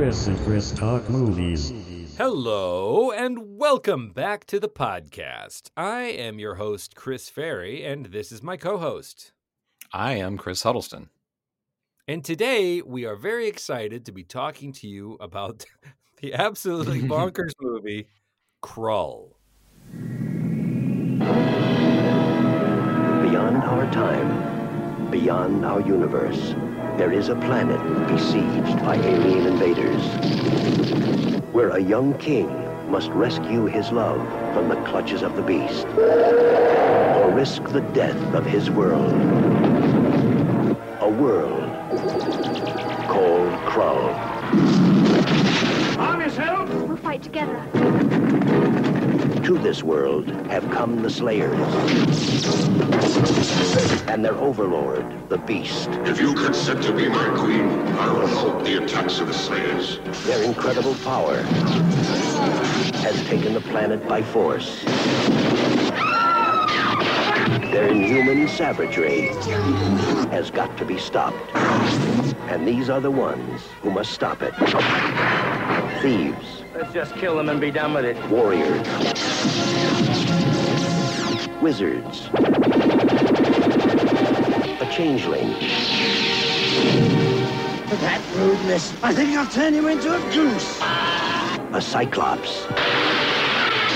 Chris and Chris Talk Movies. Hello, and welcome back to the podcast. I am your host, Chris Ferry, and this is my co host. I am Chris Huddleston. And today we are very excited to be talking to you about the absolutely bonkers movie, Krull. Beyond our time, beyond our universe, there is a planet besieged by alien invaders. Where a young king must rescue his love from the clutches of the beast. Or risk the death of his world. A world called Krull. Arm yourself! We'll fight together. To this world have come the Slayers. And their overlord, the Beast. If you consent to be my queen, I will halt the attacks of the Slayers. Their incredible power has taken the planet by force. Their inhuman savagery has got to be stopped. And these are the ones who must stop it. Thieves, Let's just kill them and be done with it. warriors, wizards, a changeling, For That rudeness. I think I'll turn you into a goose. a cyclops,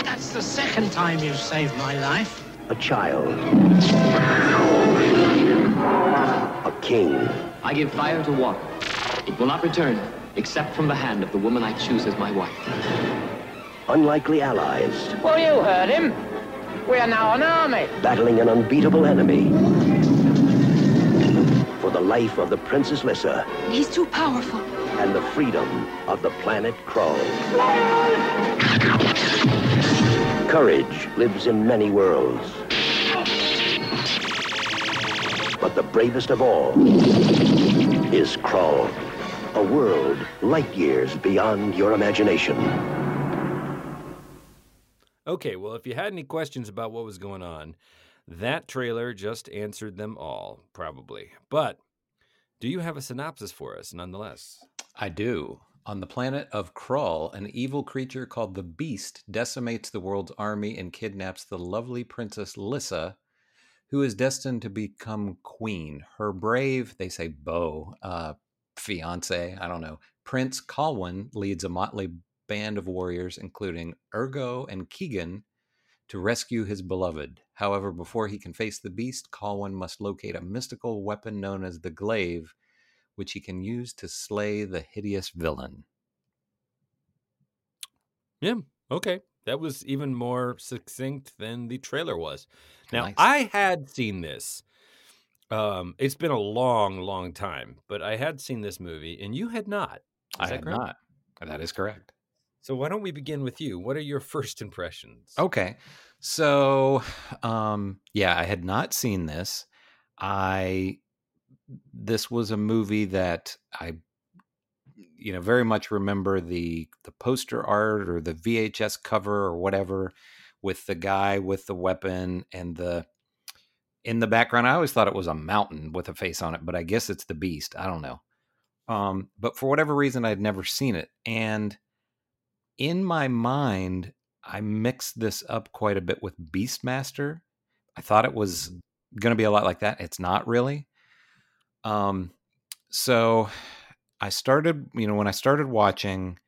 That's the second time you've saved my life. a child, a king. I give fire to water. It will not return, except from the hand of the woman I choose as my wife. unlikely allies, Well, you heard him. We are now an army. battling an unbeatable enemy. For the life of the Princess Lyssa He's too powerful. and the freedom of the planet Krull. Courage lives in many worlds. But the bravest of all is Krull, a world light years beyond your imagination. Okay, well, if you had any questions about what was going on, that trailer just answered them all, probably. But do you have a synopsis for us nonetheless? I do. On the planet of Krull, an evil creature called the Beast decimates the world's army and kidnaps the lovely Princess Lyssa, who is destined to become queen. Her brave, they say beau, uh, fiance, I don't know, Prince Colwyn leads a motley band of warriors, including Ergo and Kegan, to rescue his beloved. However, before he can face the beast, Colwyn must locate a mystical weapon known as the glaive, which he can use to slay the hideous villain. Yeah, okay. That was even more succinct than the trailer was. Now, Nice. I had seen this. Um, it's been a long, long time, but I had seen this movie and you had not. Is I that had correct? not. That is correct. So why don't we begin with you? What are your first impressions? Okay. So, um, yeah, I had not seen this. I this was a movie that I you know very much remember the the poster art or the VHS cover or whatever with the guy with the weapon and the in the background I always thought it was a mountain with a face on it but I guess it's the beast I don't know. Um but for whatever reason I'd never seen it and in my mind I mixed this up quite a bit with Beastmaster. I thought it was going to be a lot like that it's not really. Um so I started, you know, when I started watching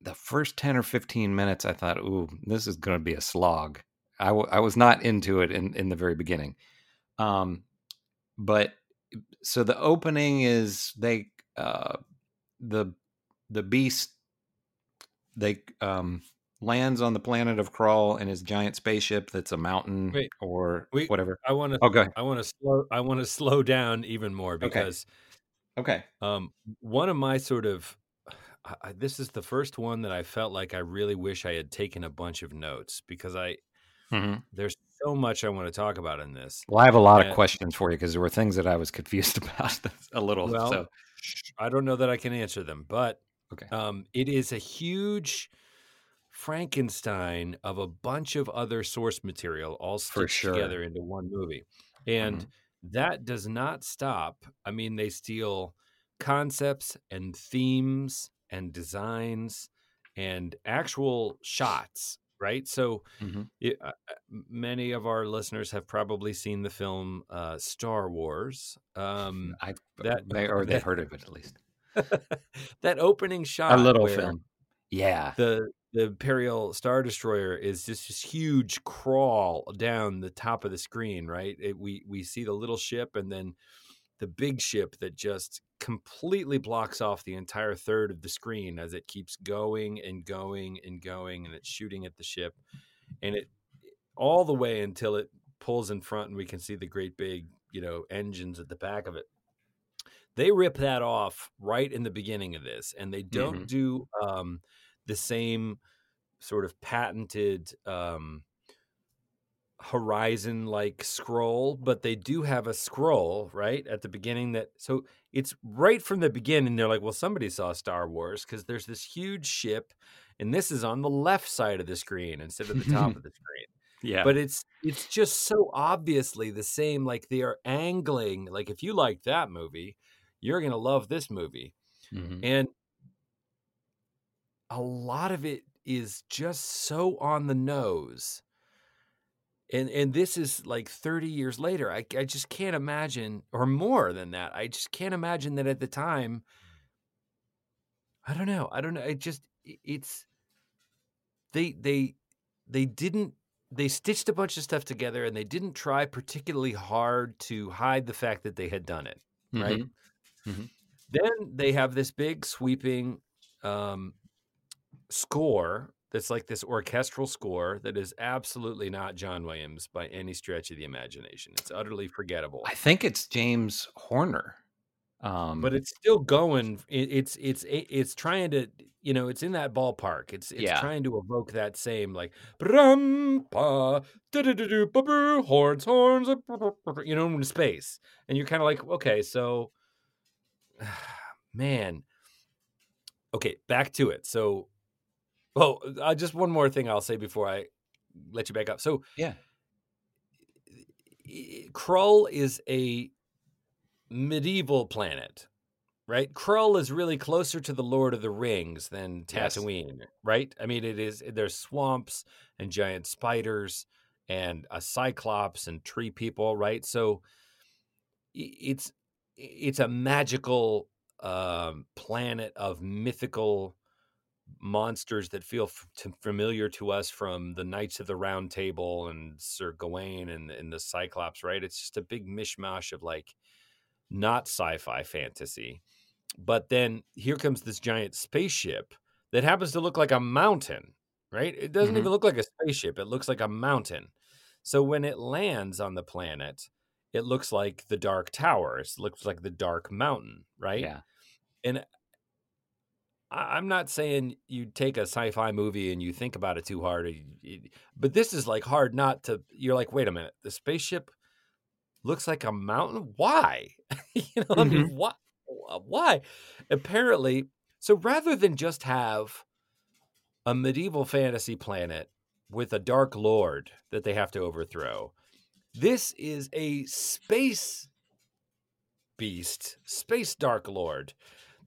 the first 10 or 15 minutes, I thought, ooh, this is going to be a slog. I, w- I was not into it in, in the very beginning. Um, but so the opening is they, uh, the, the beast, they, um, lands on the planet of Krull in his giant spaceship that's a mountain Wait, or wait, whatever. I want to. Ahead. I want to slow. I want to slow down even more because Okay. okay. um, one of my sort of I- this is the first one that I felt like I really wish I had taken a bunch of notes because I hmm there's so much I want to talk about in this. Well, I have a lot Yeah. of questions for you because there were things that I was confused about a little. Well, so I don't know that I can answer them, but Okay. um, it is a huge Frankenstein of a bunch of other source material all stitched sure. together into one movie, and Mhm. that does not stop. I mean, they steal concepts and themes and designs and actual shots, right? So, Mhm. it, uh, uh, many of our listeners have probably seen the film uh, Star Wars. Um, I that they, or they've that, heard of it at least. that opening shot, A little film. Yeah. the the Imperial Star Destroyer is just this huge crawl down the top of the screen, right? It, we we see the little ship and then the big ship that just completely blocks off the entire third of the screen as it keeps going and going and going and it's shooting at the ship and it all the way until it pulls in front and we can see the great big, you know, engines at the back of it. They rip that off right in the beginning of this and they don't Mhm. do um the same sort of patented um, horizon like scroll, but they do have a scroll right at the beginning that so it's right from the beginning. They're like, well, somebody saw Star Wars because there's this huge ship, and this is on the left side of the screen instead of the top of the screen. Yeah. But it's it's just so obviously the same. Like they are angling. Like if you like that movie, you're gonna love this movie. Mhm. And a lot of it is just so on the nose. And and this is like 30 years later. I, I just can't imagine, or more than that. I just can't imagine that at the time. I don't know. I don't know. It just it's they they they didn't they stitched a bunch of stuff together and they didn't try particularly hard to hide the fact that they had done it. Right. Mhm. Mhm. Then they have this big sweeping um, score that's like this orchestral score that is absolutely not John Williams by any stretch of the imagination. It's utterly forgettable. I think it's James Horner. Um, but it's still going. It, it's it's it- it's trying to you know it's in that ballpark. It's it's Yeah. trying to evoke that same like brum pa da da da do boo horns horns you know in space, and you're kind of like okay, so man, okay, back to it. So, oh, uh, just one more thing I'll say before I let you back up. So yeah. Krull is a medieval planet, right? Krull is really closer to the Lord of the Rings than Yes. Tatooine, right? I mean, it is there's swamps and giant spiders and a cyclops and tree people, right? So it's it's a magical um, planet of mythical monsters that feel f- to, familiar to us from the Knights of the Round Table and Sir Gawain and, and the Cyclops, right? It's just a big mishmash of like not sci-fi fantasy. But then here comes this giant spaceship that happens to look like a mountain, right? It doesn't Mhm. even look like a spaceship. It looks like a mountain. So when it lands on the planet, it looks like the Dark Tower. It looks like the Dark Mountain, right? Yeah. And I'm not saying you take a sci-fi movie and you think about it too hard, or you- you- but this is like hard not to. You're like, wait a minute, the spaceship looks like a mountain. Why? you know, I mean, mm-hmm. why? Why? Apparently, so rather than just have a medieval fantasy planet with a dark lord that they have to overthrow, this is a space beast, space dark lord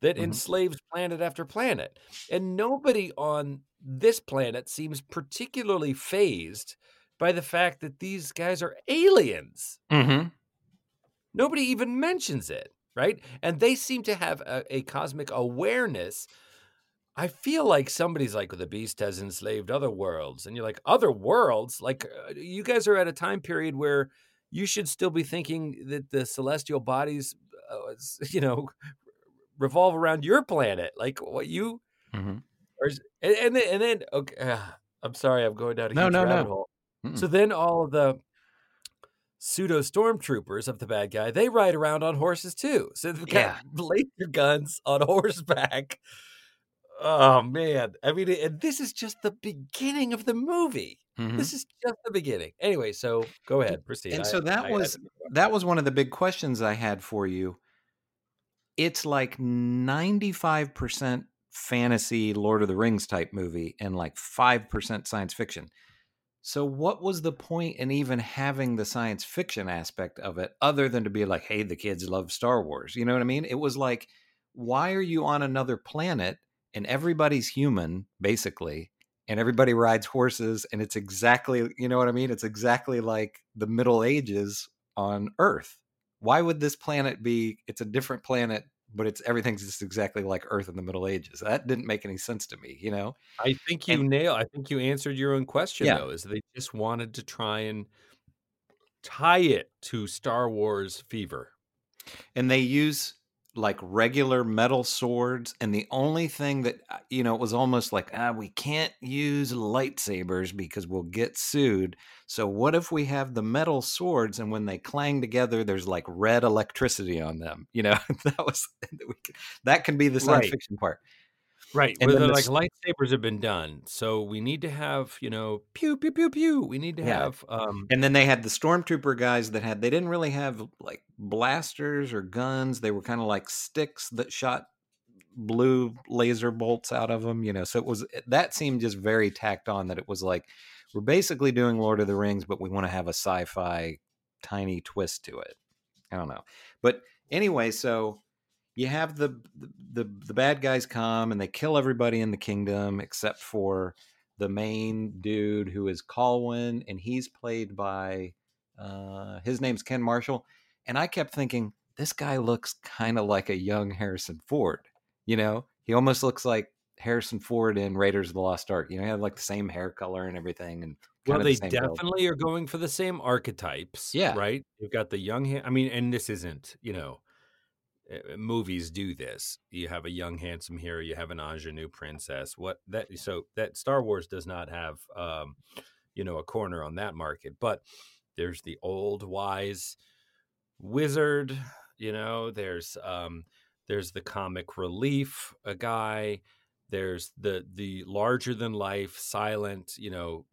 that Mhm. enslaves planet after planet. And nobody on this planet seems particularly fazed by the fact that these guys are aliens. Mm-hmm. Nobody even mentions it, right? And they seem to have a, a cosmic awareness. I feel like somebody's like, the beast has enslaved other worlds. And you're like, other worlds? Like, uh, you guys are at a time period where you should still be thinking that the celestial bodies, uh, you know, revolve around your planet. Like, what you, Mm-hmm. or is, and, and then, and then okay, ah, I'm sorry, I'm going down a No, huge no, rabbit no. hole. Mm-mm. So then all of the pseudo stormtroopers of the bad guy, they ride around on horses too. So they've got Yeah. laser guns on horseback. Oh man. I mean, and this is just the beginning of the movie. Mhm. This is just the beginning. Anyway, so go ahead, proceed. And I- so that I- I- was that was one of the big questions I had for you. It's like 95% fantasy Lord of the Rings type movie and like 5% science fiction. So what was the point in even having the science fiction aspect of it other than to be like hey the kids love Star Wars? You know what I mean? It was like why are you on another planet and everybody's human basically and everybody rides horses and it's exactly you know what i mean it's exactly like the middle ages on earth why would this planet be it's a different planet but it's everything's just exactly like earth in the middle ages that didn't make any sense to me you know I think you And- nail. I think you answered your own question Yeah. though. Is they just wanted to try and tie it to Star Wars fever. and they use like regular metal swords and the only thing that uh, you know it was almost like ah we can't use lightsabers because we'll get sued. So what if we have the metal swords and when they clang together there's like red electricity on them you know? That was that can be the science Right. fiction part Right. And like lightsabers have been done. So we need to have, you know, pew pew pew pew. We need to Yeah. have um and then they had the stormtrooper guys that had they didn't really have like blasters or guns they were kind of like sticks that shot blue laser bolts out of them you know so it was that seemed just very tacked on that it was like we're basically doing lord of the rings but we want to have a sci-fi tiny twist to it i don't know but anyway so you have the the the bad guys come and they kill everybody in the kingdom except for the main dude who is Colwyn, and he's played by uh, his name's Ken Marshall. And I kept thinking this guy looks kind of like a young Harrison Ford. You know, he almost looks like Harrison Ford in Raiders of the Lost Ark. You know, he had like the same hair color and everything, and well, they the same build. definitely are going for the same archetypes. Yeah. Right. You've got the young. I mean, and this isn't, you know, movies do this. You have a young handsome hero. You have an ingenue princess. What that? So that Star Wars does not have, um, you know, a corner on that market. But there's the old wise wizard. You know, there's um, there's the comic relief a guy. There's the the larger than life silent. You know,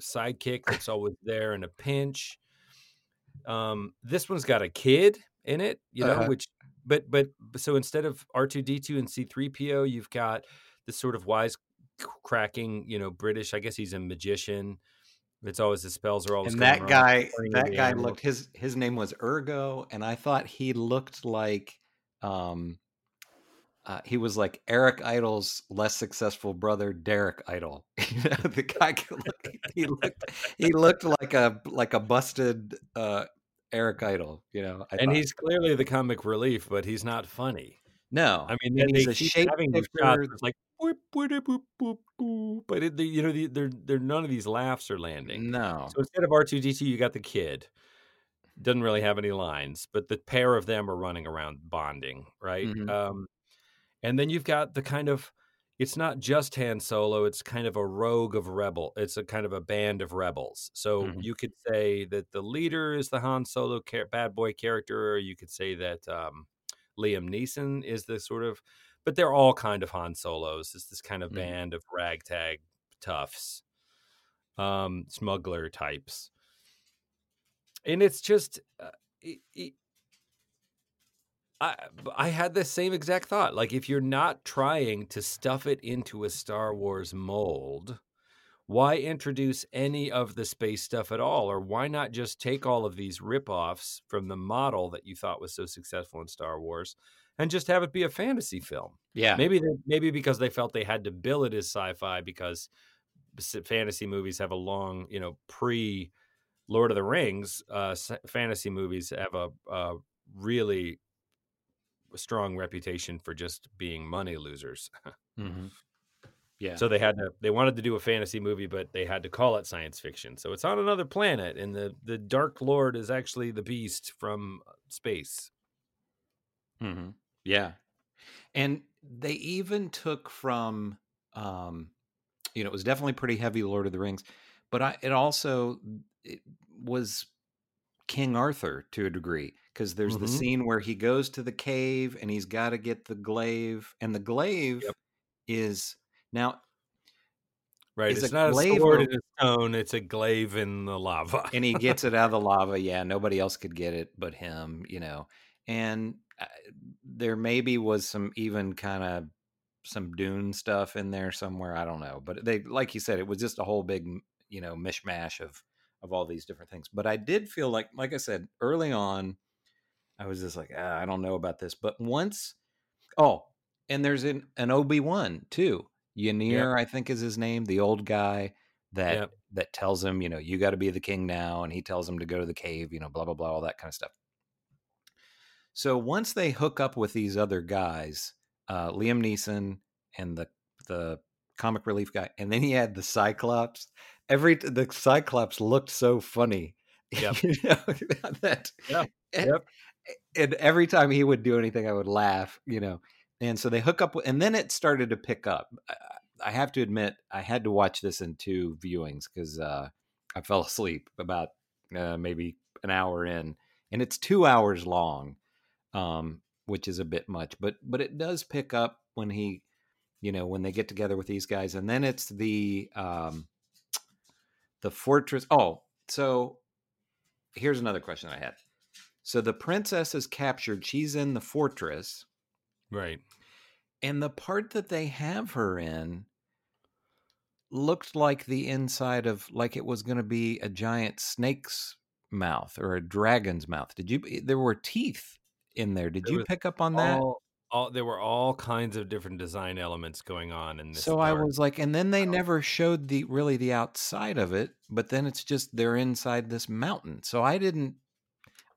sidekick that's always there in a pinch. Um, this one's got a kid in it, you know, Uh-huh. which but but so instead of R two D two and C three PO, you've got this sort of wise cracking, you know, British. I guess he's a magician. It's always the spells are always and that guy that guy animals. looked his his name was ergo and i thought he looked like um uh, he was like Eric Idle's less successful brother, Derek Idle. You know, the guy look, he looked he looked like a like a busted uh, Eric Idle. You know, I and thought. he's clearly the comic relief, but he's not funny. no, I mean, and he's a having these shots. Like, boop, boop, boop, boop, but it, the, you know, the, they're they're none of these laughs are landing. No, So instead of R two D two, you got the kid. Doesn't really have any lines, but the pair of them are running around bonding, right? Mhm. Um, and then you've got the kind of, it's not just Han Solo; it's kind of a rogue of rebel. It's a kind of a band of rebels. So Mhm. you could say that the leader is the Han Solo char- bad boy character, or you could say that um, Liam Neeson is the sort of, but they're all kind of Han Solos. It's this kind of Mhm. band of ragtag toughs, um, smuggler types, and it's just, uh, it, it, I I had the same exact thought. Like if you're not trying to stuff it into a Star Wars mold, why introduce any of the space stuff at all? Or why not just take all of these ripoffs from the model that you thought was so successful in Star Wars and just have it be a fantasy film? yeah, Maybe they, maybe because they felt they had to bill it as sci-fi because fantasy movies have a long, you know, pre Lord of the Rings, uh, fantasy movies have a, a really strong reputation for just being money losers. Mhm. yeah. So they had to they wanted to do a fantasy movie, but they had to call it science fiction. So it's on another planet, and the the Dark Lord is actually the beast from uh, space. hmm Yeah, and they even took from, um, you know, it was definitely pretty heavy Lord of the Rings, but I it also it was King Arthur to a degree because there's the Mhm. scene where he goes to the cave and he's got to get the glaive, and the glaive Yep. is now Right? It's a not a glaive sword or- in a stone; it's a glaive in the lava. and he gets it out of the lava. Yeah, nobody else could get it but him, you know. And uh, there maybe was some even kind of some Dune stuff in there somewhere. I don't know, but they, like you said, it was just a whole big, you know, mishmash of of all these different things. But I did feel like, like I said early on, I was just like, ah, I don't know about this. But once Oh, and there's an, an Obi Wan too. Ynyr, I think, is his name. The old guy that Yep. that tells him, you know, you got to be the king now, and he tells him to go to the cave. You know, blah blah blah, all that kind of stuff. So once they hook up with these other guys, uh, Liam Neeson and the the comic relief guy, and then he had the Cyclops. Every the Cyclops looked so funny. Yep. you know, that Yeah. Yep. And every time he would do anything, I would laugh. You know, and so they hook up, and then it started to pick up. I, have to admit, I had to watch this in two viewings because uh, I fell asleep about uh, maybe an hour in, and it's two hours long, um, which is a bit much. But but it does pick up when he, you know, when they get together with these guys, and then it's the um, the fortress. Oh, so here's another question I had. So the princess is captured. She's in the fortress. Right. And the part that they have her in looked like the inside of like it was going to be a giant snake's mouth or a dragon's mouth. Did you eh, there were teeth in there. Did There you pick up on that? All, all there were all kinds of different design elements going on in this. So I was like and then they never showed the really the outside of it, but then it's just they're inside this mountain. So I didn't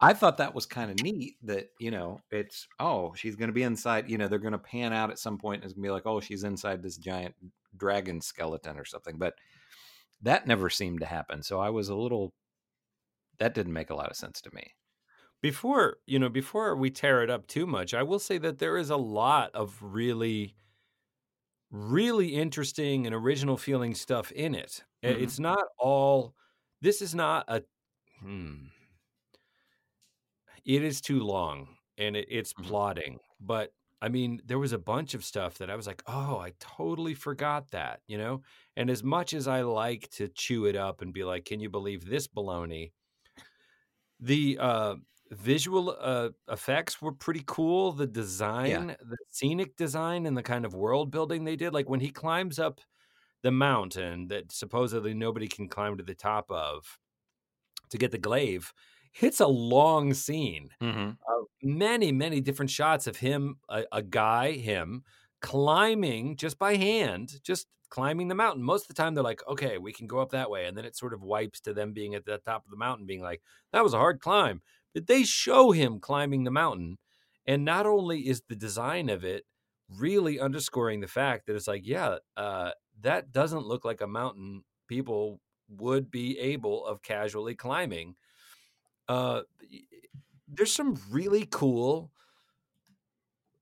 I thought that was kind of neat that, you know, it's oh, she's going to be inside, you know, they're going to pan out at some point and it's going to be like, oh, she's inside this giant dragon skeleton or something. But that never seemed to happen. So I was a little that didn't make a lot of sense to me. before you know before we tear it up too much i will say that there is a lot of really really interesting and original feeling stuff in it Mhm. it's not all this is not a hmm it is too long and it, it's Mhm. plotting but i mean there was a bunch of stuff that i was like oh i totally forgot that you know? And as much as i like to chew it up and be like can you believe this baloney? The uh visual uh effects were pretty cool the design the scenic design and the kind of world building they did like when he climbs up the mountain that supposedly nobody can climb to the top of to get the glaive it's a long scene Mm-hmm. of many many different shots of him a, a guy him climbing just by hand just climbing the mountain. Most of the time they're like okay we can go up that way and then it sort of wipes to them being at the top of the mountain being like that was a hard climb. But they show him climbing the mountain and not only is the design of it really underscoring the fact that it's like yeah uh, that doesn't look like a mountain people would be able of casually climbing uh, there's some really cool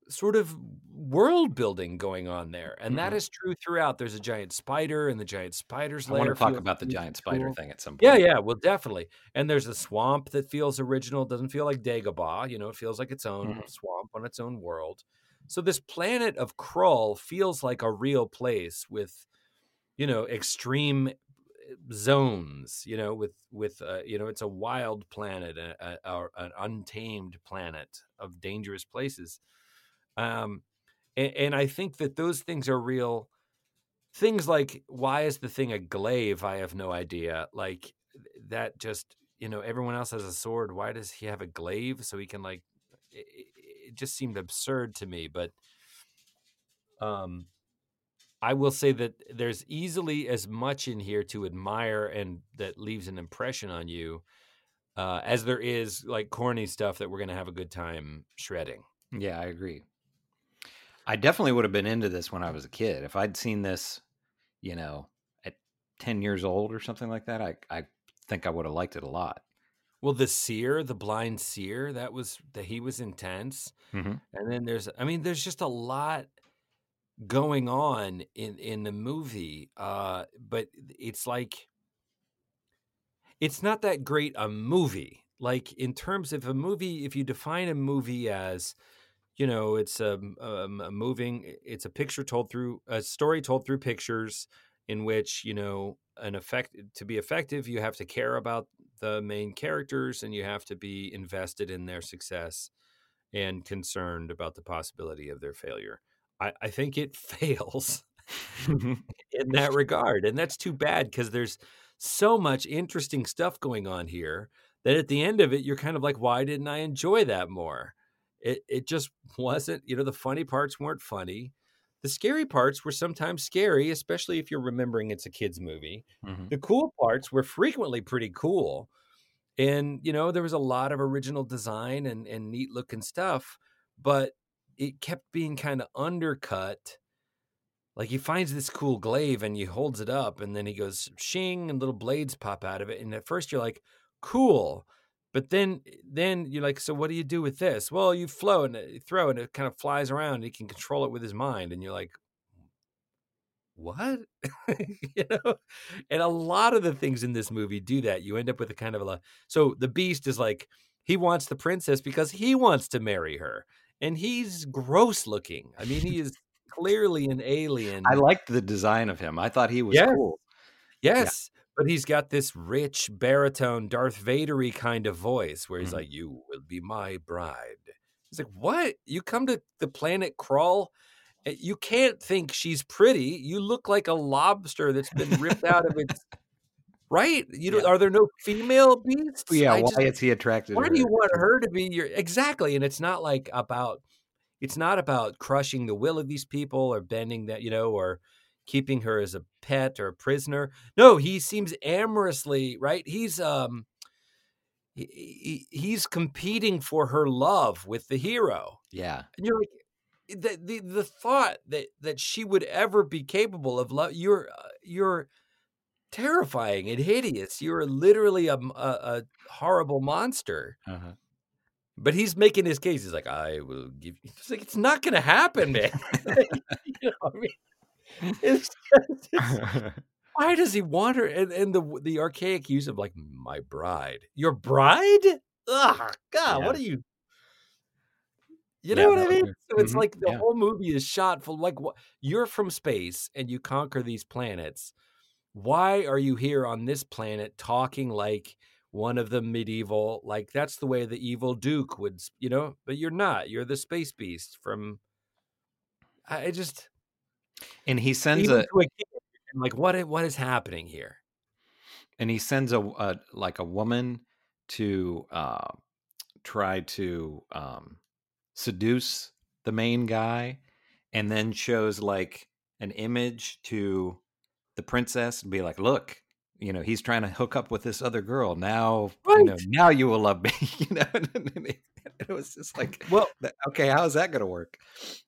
sort of world building going on there and that Mhm. is true throughout there's a giant spider and the giant spider's I want to talk about the giant spider cool. thing at some point. Yeah, yeah, well, definitely. And there's a swamp that feels original. Doesn't feel like Dagobah. You know, it feels like its own Mhm. swamp on its own world. So this planet of Krull feels like a real place with, you know, extreme zones. You know, with with uh, you know, it's a wild planet, a, a, a- an untamed planet of dangerous places. Um, and, and I think that those things are real things like why is the thing a glaive i have no idea like that just you know everyone else has a sword why does he have a glaive so he can like it, it just seemed absurd to me but um i will say that there's easily as much in here to admire and that leaves an impression on you uh, as there is like corny stuff that we're going to have a good time shredding Yeah, I agree. I definitely would have been into this when I was a kid. If I'd seen this, you know, at 10 years old or something like that, I, I think I would have liked it a lot. well the seer the blind seer that was that he was intense Mm-hmm. And then there's I mean there's just a lot going on in in the movie uh but it's like it's not that great a movie like in terms of a movie if you define a movie as you know it's a, um, a moving it's a picture told through a story told through pictures in which you know an effect to be effective you have to care about the main characters and you have to be invested in their success and concerned about the possibility of their failure. I, I think it fails in that regard. And that's too bad because there's so much interesting stuff going on here that at the end of it, you're kind of like, why didn't I enjoy that more? it it just wasn't. You know, the funny parts weren't funny. The scary parts were sometimes scary, especially if you're remembering it's a kids movie. Mhm. The cool parts were frequently pretty cool. And you know, there was a lot of original design and and neat looking stuff, but it kept being kind of undercut. Like he finds this cool glaive and he holds it up and then he goes shing and little blades pop out of it. And at first you're like, cool. But then then you're like, so what do you do with this? Well, you flow and uh, you throw and it kind of flies around and he can control it with his mind. And you're like, what? you know? And a lot of the things in this movie do that. You end up with a kind of a so the beast is like he wants the princess because he wants to marry her. And he's gross looking. I mean, he is clearly an alien. I liked the design of him. I thought he was Yes. cool. Yes. But he's got this rich baritone, Darth Vadery kind of voice where he's Mhm. like, You will be my bride. He's like, What? You come to the planet Krull? eh, You can't think she's pretty. You look like a lobster that's been ripped out of its right. You know, Yeah. are there no female beasts? Yeah, I why just- is he attracted why do you want her to be your exactly? And it's not like about it's not about crushing the will of these people or bending that, you know, or keeping her as a pet or a prisoner. No, he seems amorously, right? He's um he, he- he's competing for her love with the hero. Yeah. And you're like the the, the thought that that she would ever be capable of love you're uh, you're terrifying and hideous. You're literally a a horrible monster. Uh-huh. But he's making his case. He's like, I will give you. It's like, it's not going to happen, man. you know, I mean, it's just, it's- why does he want her? And, and the the archaic use of like, my bride. Your bride? Ugh, God, what are you? You Yeah, know what I mean? So it's Mhm, like the yeah. whole movie is shot full. Like, what? You're from space and you conquer these planets. Why are you here on this planet talking like one of the medieval? Like that's the way the evil duke would, you know. But you're not. You're the space beast from. I just and he sends a a kid, like, what? What is happening here? and he sends a, a like a woman to uh try to um seduce the main guy and then shows like an image to the princess and be like look you know he's trying to hook up with this other girl now you know now you will love me you know it was just like Well, okay how is that going to work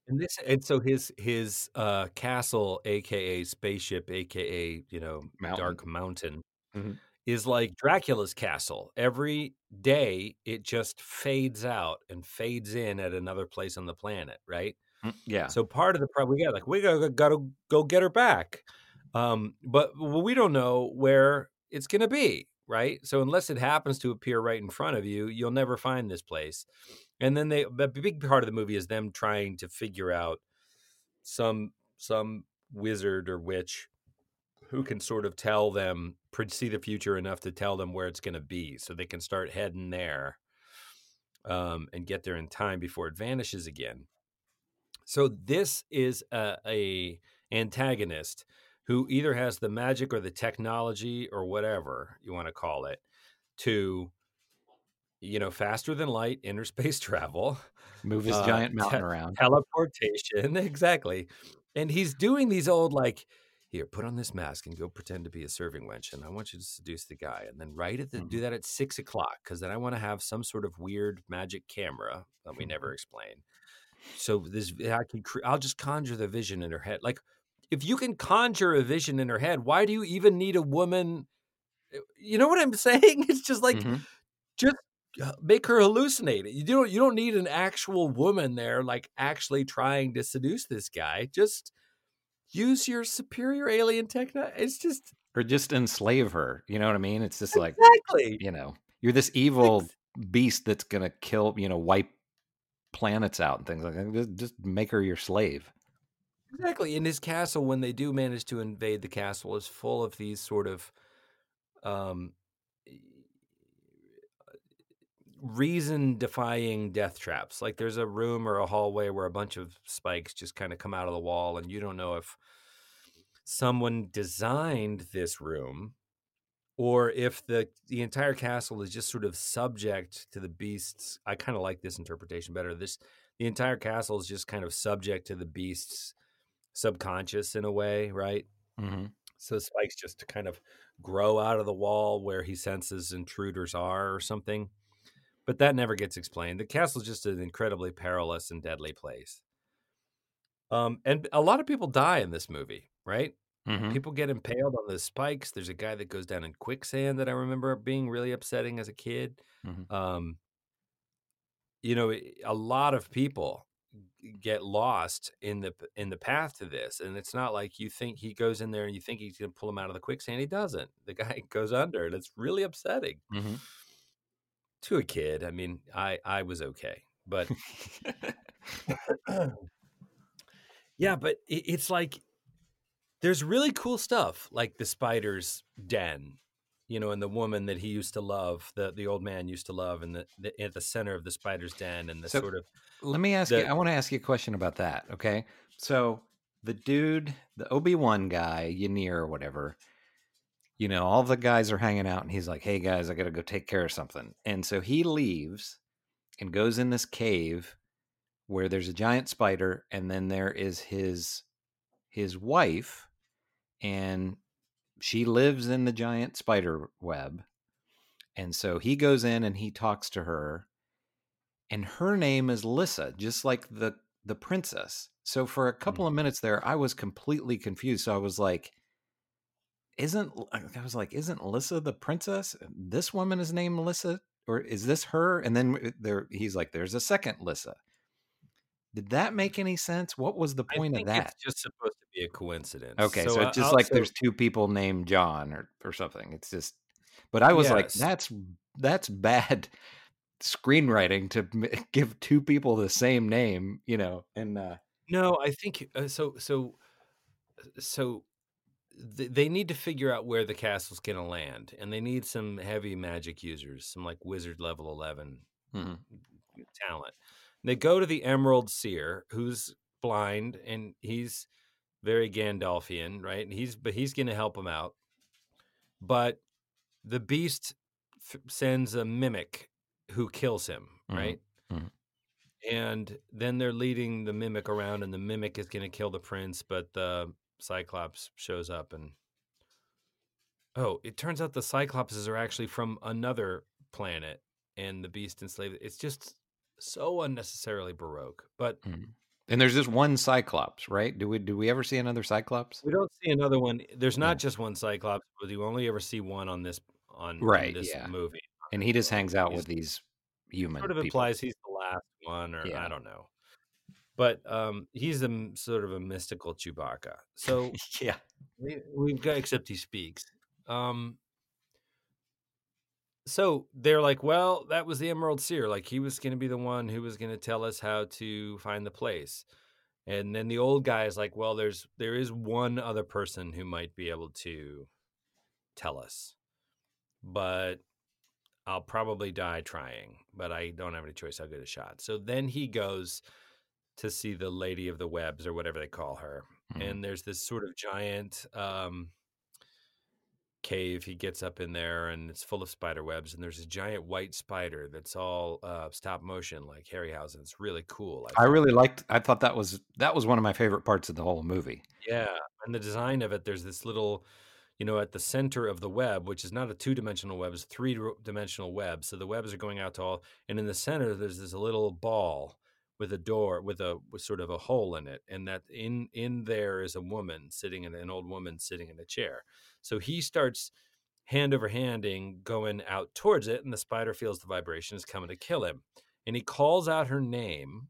And this and so his his uh castle, aka spaceship, aka, you know, Mountain. dark mountain, Mhm. is like Dracula's castle. Every day it just fades out and fades in at another place on the planet, right? Mm, yeah So part of the problem we got like we gotta gotta go get her back. Um, but well, we don't know where it's gonna be, right? So unless it happens to appear right in front of you, you'll never find this place. And then they a big part of the movie is them trying to figure out some some wizard or witch who can sort of tell them see the future enough to tell them where it's going to be so they can start heading there um, and get there in time before it vanishes again so this is a, a antagonist who either has the magic or the technology or whatever you want to call it to you know faster than light interspace travel move his uh, giant mountain te- around. teleportation exactly. And he's doing these old like here put on this mask and go pretend to be a serving wench and i want you to seduce the guy and then right at the, do that at six o'clock because then i want to have some sort of weird magic camera that we never explain. So this i can cre- i'll just conjure the vision in her head like if you can conjure a vision in her head why do you even need a woman Uh, you know what i'm saying it's just like Mhm. just uh, make her hallucinate it. You don't you don't need an actual woman there like actually trying to seduce this guy. Just use your superior alien techno. It's just or just enslave her you know what i mean it's just like exactly you know you're this evil beast that's gonna kill you know wipe planets out and things like that just, just make her your slave exactly in his castle when they do manage to invade the castle is full of these sort of um reason defying death traps like there's a room or a hallway where a bunch of spikes just kind of come out of the wall and you don't know if someone designed this room or if the the entire castle is just sort of subject to the beasts. I kind of like this interpretation better. This the entire castle is just kind of subject to the beasts subconscious in a way, right? hmm So spikes just to kind of grow out of the wall where he senses intruders are or something. But that never gets explained. The castle's just an incredibly perilous and deadly place. Um, and a lot of people die in this movie, right? hmm People get impaled on the spikes. There's a guy that goes down in quicksand that I remember being really upsetting as a kid. Mhm. Um, you know, a lot of people get lost in the in the path to this, and it's not like you think he goes in there and you think he's going to pull him out of the quicksand. He doesn't. The guy goes under, and it's really upsetting hmm to a kid. I mean, I I was okay, but yeah, but it, it's like there's really cool stuff like the spider's den, you know, and the woman that he used to love, the the old man used to love, and the, the at the center of the spider's den, and the So- sort of Let me ask you. I want to ask you a question about that. Okay, so the dude, the Obi Wan guy, Ynyr or whatever, you know, all the guys are hanging out, and he's like, "Hey guys, I got to go take care of something," and so he leaves and goes in this cave where there's a giant spider, and then there is his his wife, and she lives in the giant spider web, and so he goes in and he talks to her and her name is Lyssa, just like the the princess. So for a couple of mm-hmm. minutes there, I was completely confused. So I was like, "Isn't I was like, isn't Lyssa the princess? This woman is named Lyssa, or is this her?" And then eh, there, he's like, "There's a second Lyssa." Did that make any sense? What was the point of that? it's just supposed be a coincidence. Okay, so, I- it's just I'll- like so- there's two people named John or or something. It's just, but I was like, that's that's bad screenwriting to give two people the same name, you know. And uh, No, I think uh, so. So, so th- they need to figure out where the castle's going to land, and they need some heavy magic users, some like wizard level eleven Mhm. talent. They go to the Emerald Seer, who's blind, and he's very Gandalfian, right? And he's but he's going to help him out. But the beast f- sends a mimic who kills him, Mhm. right? Mhm. And then they're leading the mimic around, and the mimic is going to kill the prince, but the Cyclops shows up and. Oh, it turns out the Cyclopses are actually from another planet, and the beast enslaved. It's just so unnecessarily baroque. But and there's just one Cyclops, right? Do we do we ever see another Cyclops? we don't see another one. There's not Yeah. just one Cyclops, but you only ever see one on this on Right, this yeah. movie. And he just hangs out He's- with these human sort of people. implies he's the last one, or Yeah. I don't know. But um, he's a sort of a mystical Chewbacca. So yeah. we, we've got, except he speaks. Um, so they're like, well, that was the Emerald Seer. Like he was going to be the one who was going to tell us how to find the place. And then the old guy is like, well, there's there is one other person who might be able to tell us, but I'll probably die trying. But I don't have any choice. I'll get a shot. So then he goes to see the Lady of the Webs or whatever they call her, Mhm. and there's this sort of giant um, cave. He gets up in there, and it's full of spider webs. And there's a giant white spider that's all uh, stop motion, like Harryhausen. It's really cool. I thought. really liked. I thought that was that was one of my favorite parts of the whole movie. Yeah, and the design of it, there's this little, you know, at the center of the web, which is not a two-dimensional web, it's three-dimensional web. So the webs are going out to all, and in the center there's this little ball with a door with a with sort of a hole in it, and that in in there is a woman sitting in an old woman sitting in a chair. So he starts hand over handing going out towards it, and the spider feels the vibration is coming to kill him, and he calls out her name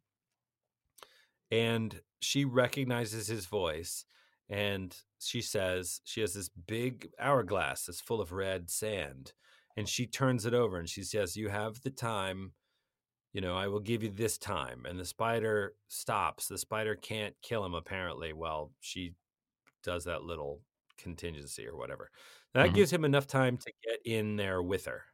and she recognizes his voice and she says she has this big hourglass that's full of red sand and she turns it over and she says you have the time you know i will give you this time and the spider stops the spider can't kill him apparently while she does that little contingency or whatever that Mhm. gives him enough time to get in there with her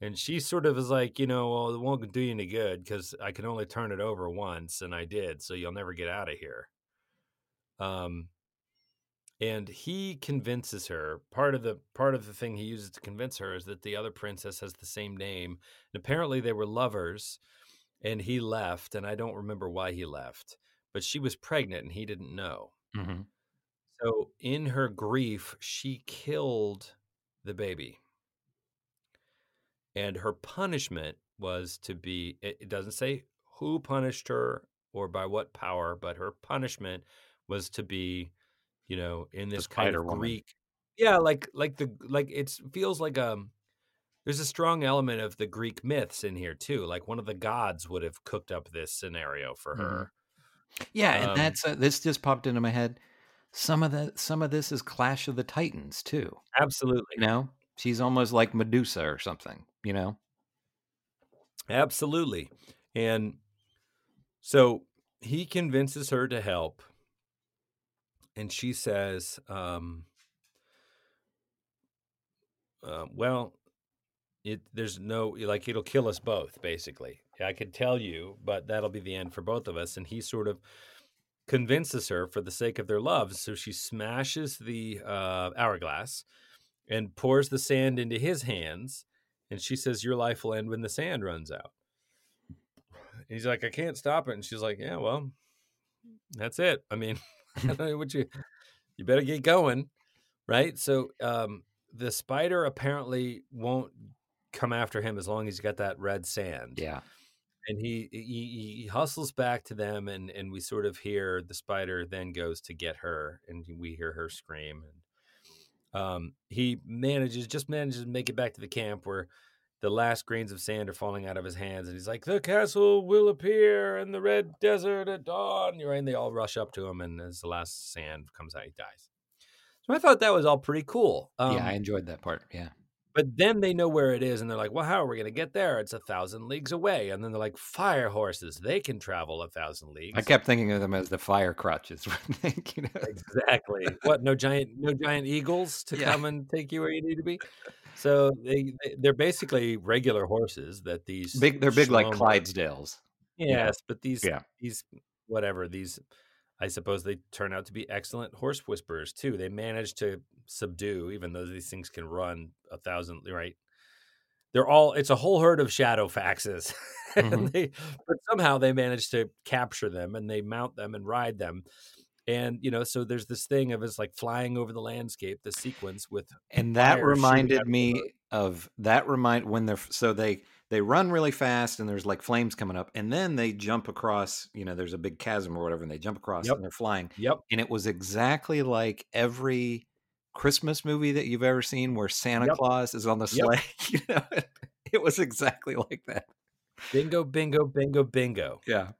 and she sort of is like, you know, well, it won't do you any good because I can only turn it over once, and I did, so you'll never get out of here. Um, and he convinces her part of the part of the thing he uses to convince her is that the other princess has the same name and apparently they were lovers and he left and i don't remember why he left but she was pregnant and he didn't know. Hmm so in her grief she killed the baby. And her punishment was to be it doesn't say who punished her or by what power but her punishment was to be you know in this kind of greek yeah like like the like it feels like um there's a strong element of the greek myths in here too like one of the gods would have cooked up this scenario for Mhm. her Yeah, and Um, that's uh, this just popped into my head. Some of the some of this is Clash of the Titans too. absolutely You know, she's almost like Medusa or something. You know. Absolutely. And so he convinces her to help. And she says, um, uh, well, it there's no like it'll kill us both, basically. I could tell you, but that'll be the end for both of us. And he sort of convinces her for the sake of their love. So she smashes the uh, hourglass and pours the sand into his hands. And she says, Your life will end when the sand runs out. And he's like, I can't stop it. And she's like, Yeah, well, that's it. I mean, I don't know what you you better get going. Right. So um the spider apparently won't come after him as long as he's got that red sand Yeah. and he, he he hustles back to them and and we sort of hear the spider then goes to get her and we hear her scream and um he manages just manages to make it back to the camp where the last grains of sand are falling out of his hands and he's like the castle will appear in the red desert at dawn right and they all rush up to him and as the last sand comes out he dies so i thought that was all pretty cool um, yeah, I enjoyed that part. Yeah. but then they know where it is and they're like, well, how are we going to get there? It's a thousand leagues away. And then they're like, fire horses, they can travel a thousand leagues. I kept thinking of them as the fire you know? exactly. what? No giant, no giant eagles to Yeah. come and take you where you need to be. So they, they they're basically regular horses that these Big, they're big like Clydesdales. Yes, but these Yeah. these whatever these I suppose they turn out to be excellent horse whisperers too. They manage to subdue, even though these things can run a thousand right. They're all it's a whole herd of Shadowfaxes. and Mhm. they but somehow they manage to capture them and they mount them and ride them. And you know, so there's this thing of it's like flying over the landscape, the sequence with and that fire shooting out reminded me of that remind when they're so they they run really fast and there's like flames coming up and then they jump across you know there's a big chasm or whatever and they jump across Yep. and they're flying Yep. and it was exactly like every christmas movie that you've ever seen where santa Yep. claus is on the Yep. sleigh you know it was exactly like that Bingo, bingo, bingo, bingo. yeah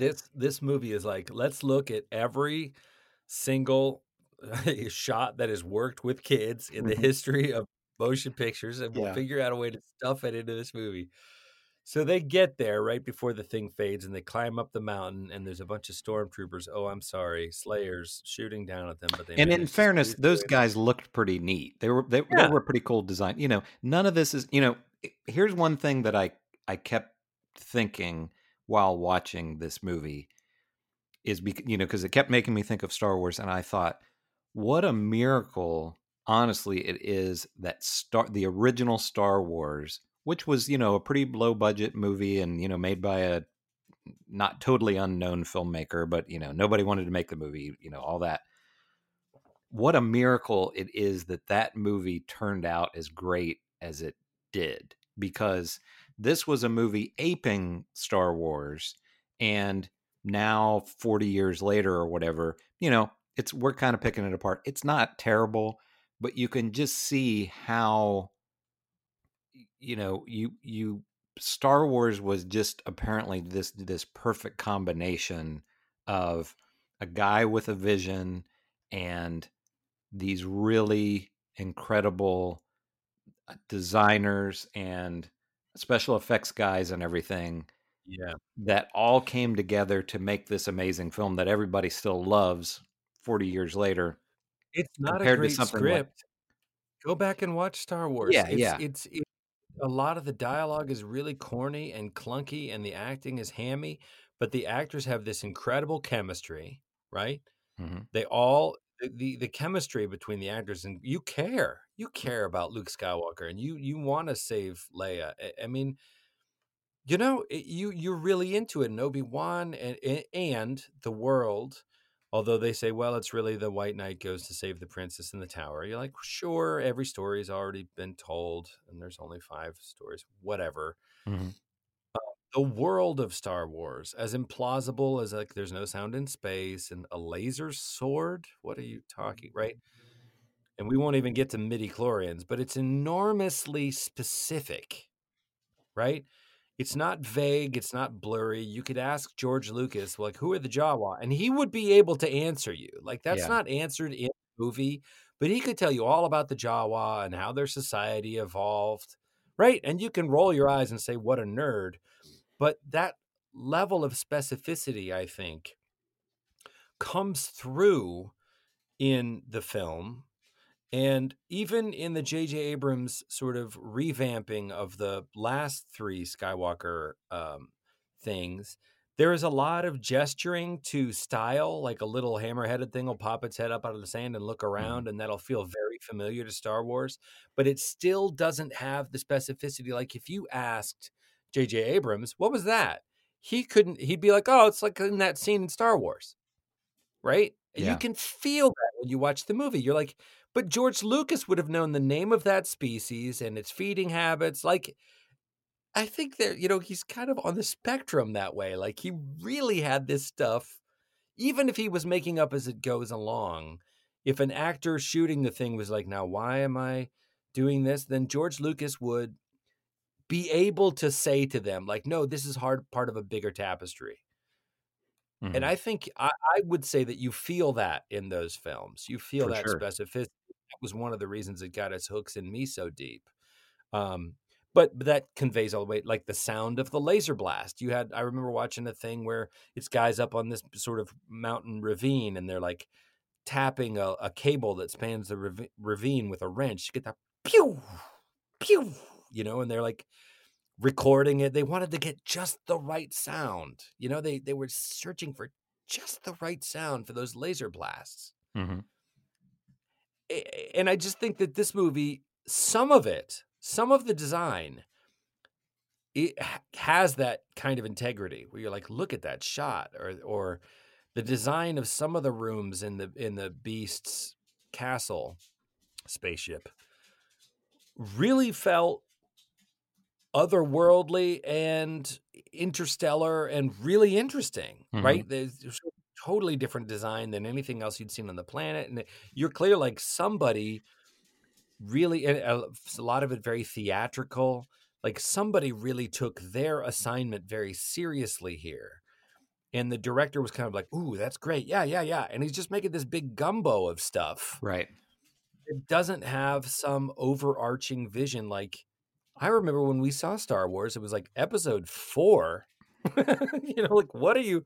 this this movie is like let's look at every single shot that has worked with kids in the Mhm. history of motion pictures and we'll Yeah. figure out a way to stuff it into this movie so they get there right before the thing fades and they climb up the mountain and there's a bunch of stormtroopers oh i'm sorry slayers shooting down at them but they and in fairness those guys looked pretty neat they were they, Yeah. they were pretty cool design you know none of this is you know here's one thing that i i kept thinking while watching this movie is because you know because it kept making me think of star wars and i thought what a miracle honestly it is that star the original star wars which was you know a pretty low budget movie and you know made by a not totally unknown filmmaker but you know nobody wanted to make the movie you know all that. What a miracle it is that that movie turned out as great as it did because this was a movie aping Star Wars and now 40 years later or whatever you know it's we're kind of picking it apart. It's not terrible but you can just see how you know you you Star Wars was just apparently this this perfect combination of a guy with a vision and these really incredible uh, designers and special effects guys and everything yeah that all came together to make this amazing film that everybody still loves 40 years later it's not a great something like- script go back and watch star wars Yeah, it's, yeah. it's it, a lot of the dialogue is really corny and clunky and the acting is hammy but the actors have this incredible chemistry right Mhm. they all the, the chemistry between the actors and you care you care about luke skywalker and you you want to save leia I, I mean you know it, you you're really into it and obi-wan and and the world although they say well it's really the white knight goes to save the princess in the tower you're like sure every story's already been told and there's only five stories whatever Mhm. The world of Star Wars, as implausible as like there's no sound in space and a laser sword. What are you talking, right? And we won't even get to midi-chlorians, but it's enormously specific, right? It's not vague, it's not blurry. You could ask George Lucas, like, who are the Jawa? And he would be able to answer you. Like, that's Yeah. not answered in the movie, but he could tell you all about the Jawa and how their society evolved, right? And you can roll your eyes and say, what a nerd. But that level of specificity, I think, comes through in the film and even in the J.J. Abrams sort of revamping of the last three Skywalker um, things, there is a lot of gesturing to style, like a little hammer-headed thing will pop its head up out of the sand and look around, and that'll feel very familiar to Star Wars. But it still doesn't have the specificity. Like if you asked J.J. Abrams, "What was that?" He couldn't. He'd be like, "Oh, it's like in that scene in Star Wars." right? Yeah. You can feel that when you watch the movie. You're like, but George Lucas would have known the name of that species and its feeding habits. Like, I think that, you know, he's kind of on the spectrum that way. Like, he really had this stuff, even if he was making up as it goes along. If an actor shooting the thing was like, now, why am I doing this? Then George Lucas would be able to say to them, like, no, this is hard part of a bigger tapestry. Mhm. And I think I, I would say that you feel that in those films. You feel For that sure. specificity. That was one of the reasons it got its hooks in me so deep. Um, but, but that conveys all the way, like the sound of the laser blast. You had, I remember watching a thing where it's guys up on this sort of mountain ravine and they're like tapping a, a cable that spans the ravi- ravine with a wrench. You get that pew, pew, you know, and they're like recording it. They wanted to get just the right sound. You know, they they were searching for just the right sound for those laser blasts. Mhm. And I just think that this movie, some of it, some of the design, it has that kind of integrity where you're like, look at that shot, or or the design of some of the rooms in the in the Beast's castle spaceship really felt otherworldly and interstellar and really interesting, Mhm. right? There's totally different design than anything else you'd seen on the planet, and you're clear like somebody really, a a lot of it very theatrical. Like somebody really took their assignment very seriously here. And the director was kind of like, "Ooh, that's great, yeah, yeah, yeah," and he's just making this big gumbo of stuff Right. it doesn't have some overarching vision like i remember when we saw star wars it was like episode four you know like what are you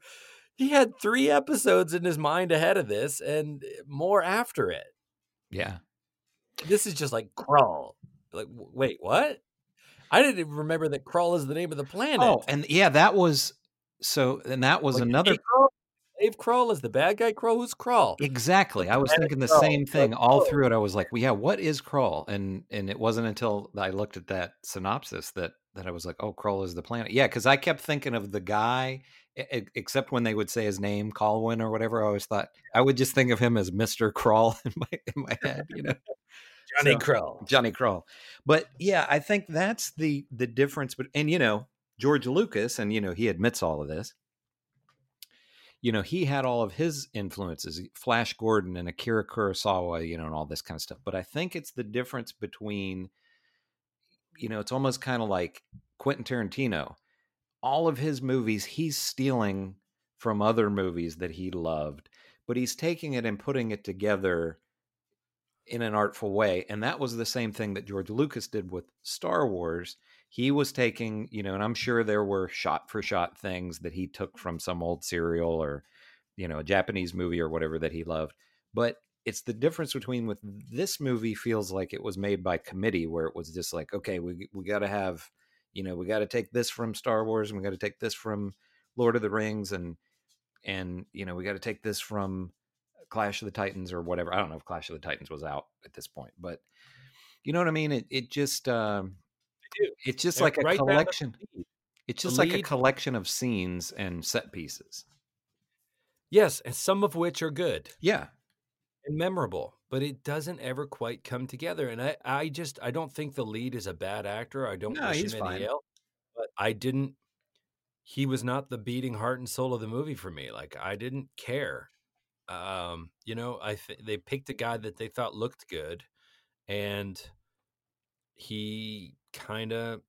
he had three episodes in his mind ahead of this and eh, more after it Yeah. this is just like Krull like w- wait what i didn't even remember that Krull is the name of the oh, planet Oh, and yeah, that was so, and that was Like, another? Dave Kroll is the bad guy. Kroll, who's Kroll? Exactly. I was Planet thinking the same thing all through it. I was like, well, yeah, what is Krull? And and it wasn't until I looked at that synopsis that that I was like, oh, Krull is the planet. Yeah, because I kept thinking of the guy, except when they would say his name, Colwyn or whatever. I always thought I would just think of him as Mister Krull in my in my head, you know. Johnny So- Kroll. Johnny Krull. But yeah, I think that's the the difference. But and you know George Lucas, and you know he admits all of this. You know he had all of his influences, Flash Gordon and Akira Kurosawa, you know, and all this kind of stuff. But I think it's the difference between, you know, it's almost kind of like Quentin Tarantino. All of his movies, he's stealing from other movies that he loved, but he's taking it and putting it together in an artful way. And that was the same thing that George Lucas did with Star Wars. He was taking, you know, and I'm sure there were shot for shot things that he took from some old serial or, you know, a Japanese movie or whatever that he loved. But it's the difference between with this movie feels like it was made by committee where it was just like, okay, we we got to have, you know, we got to take this from Star Wars and we got to take this from Lord of the Rings and and you know, we got to take this from Clash of the Titans or whatever. I don't know if Clash of the Titans was out at this point, but you know what I mean. It it just um, it's just They're like a right collection. It's just like a collection of scenes and set pieces. Yes, and some of which are good Yeah, and memorable, but it doesn't ever quite come together. And I, I just, I don't think the lead is a bad actor. I don't No, wish he's him any ill, but I didn't. He was not the beating heart and soul of the movie for me. Like I didn't care. Um, you know, I th- they picked a guy that they thought looked good, and he kind of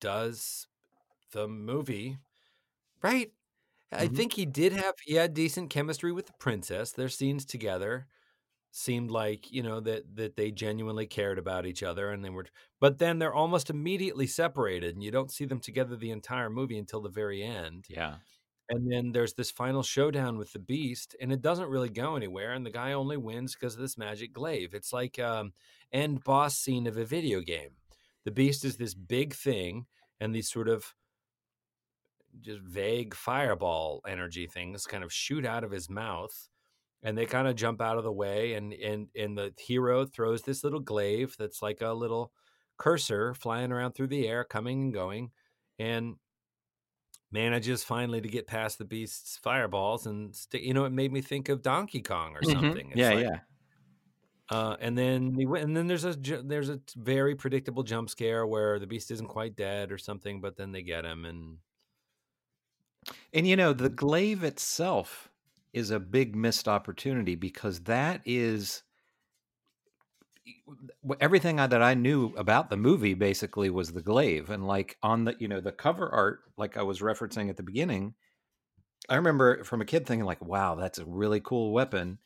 does the movie right. I Mhm. think he did have he had decent chemistry with the princess. Their scenes together seemed like you know that that they genuinely cared about each other, and they were. But then they're almost immediately separated, and you don't see them together the entire movie until the very end. yeah. And then there's this final showdown with the beast, and it doesn't really go anywhere. And the guy only wins because of this magic glaive. It's like um, end boss scene of a video game. The beast is this big thing, and these sort of just vague fireball energy things kind of shoot out of his mouth, and they kind of jump out of the way. And and and the hero throws this little glaive that's like a little cursor flying around through the air, coming and going, and manages finally to get past the beast's fireballs and st- you know it made me think of Donkey Kong or Mhm. something. It's Yeah, like- yeah. Uh, and then and then there's a there's a very predictable jump scare where the beast isn't quite dead or something, but then they get him and And you know, the glaive itself is a big missed opportunity because that is everything I- that I knew about the movie basically was the glaive. And like on the you know the cover art like I was referencing at the beginning I remember from a kid thinking like wow that's a really cool weapon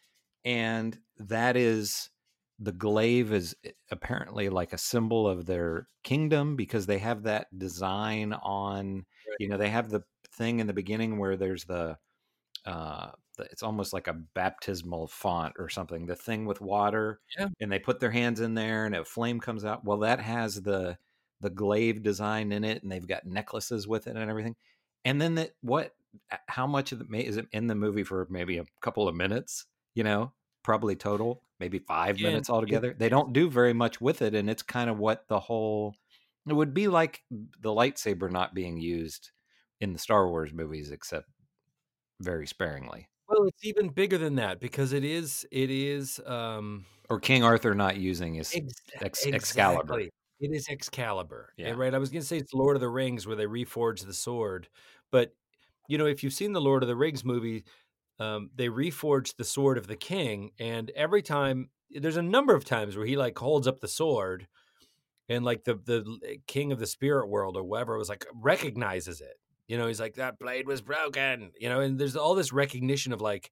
and that is the glaive is eh, apparently like a symbol of their kingdom because they have that design on you know they have the thing in the beginning where there's the uh it's almost like a baptismal font or something the thing with water Yeah. and they put their hands in there and a flame comes out. Well that has the the glaive design in it and they've got necklaces with it and everything and then that what how much of the is it in the movie for maybe a couple of minutes you know probably total maybe five Yeah, minutes altogether they don't do very much with it and it's kind of what the whole it would be like the lightsaber not being used in the Star Wars movies, except very sparingly. well, it's even bigger than that because it is it is um Or King Arthur not using his ex- Ex- Excalibur. exactly. It is Excalibur, Yeah. yeah. right? I was going to say it's Lord of the Rings where they reforge the sword, but you know if you've seen the Lord of the Rings movie, um, they reforged the sword of the king, and every time there's a number of times where he like holds up the sword, and like the the king of the spirit world or whatever was like recognizes it. You know, he's like that blade was broken. You know, and there's all this recognition of like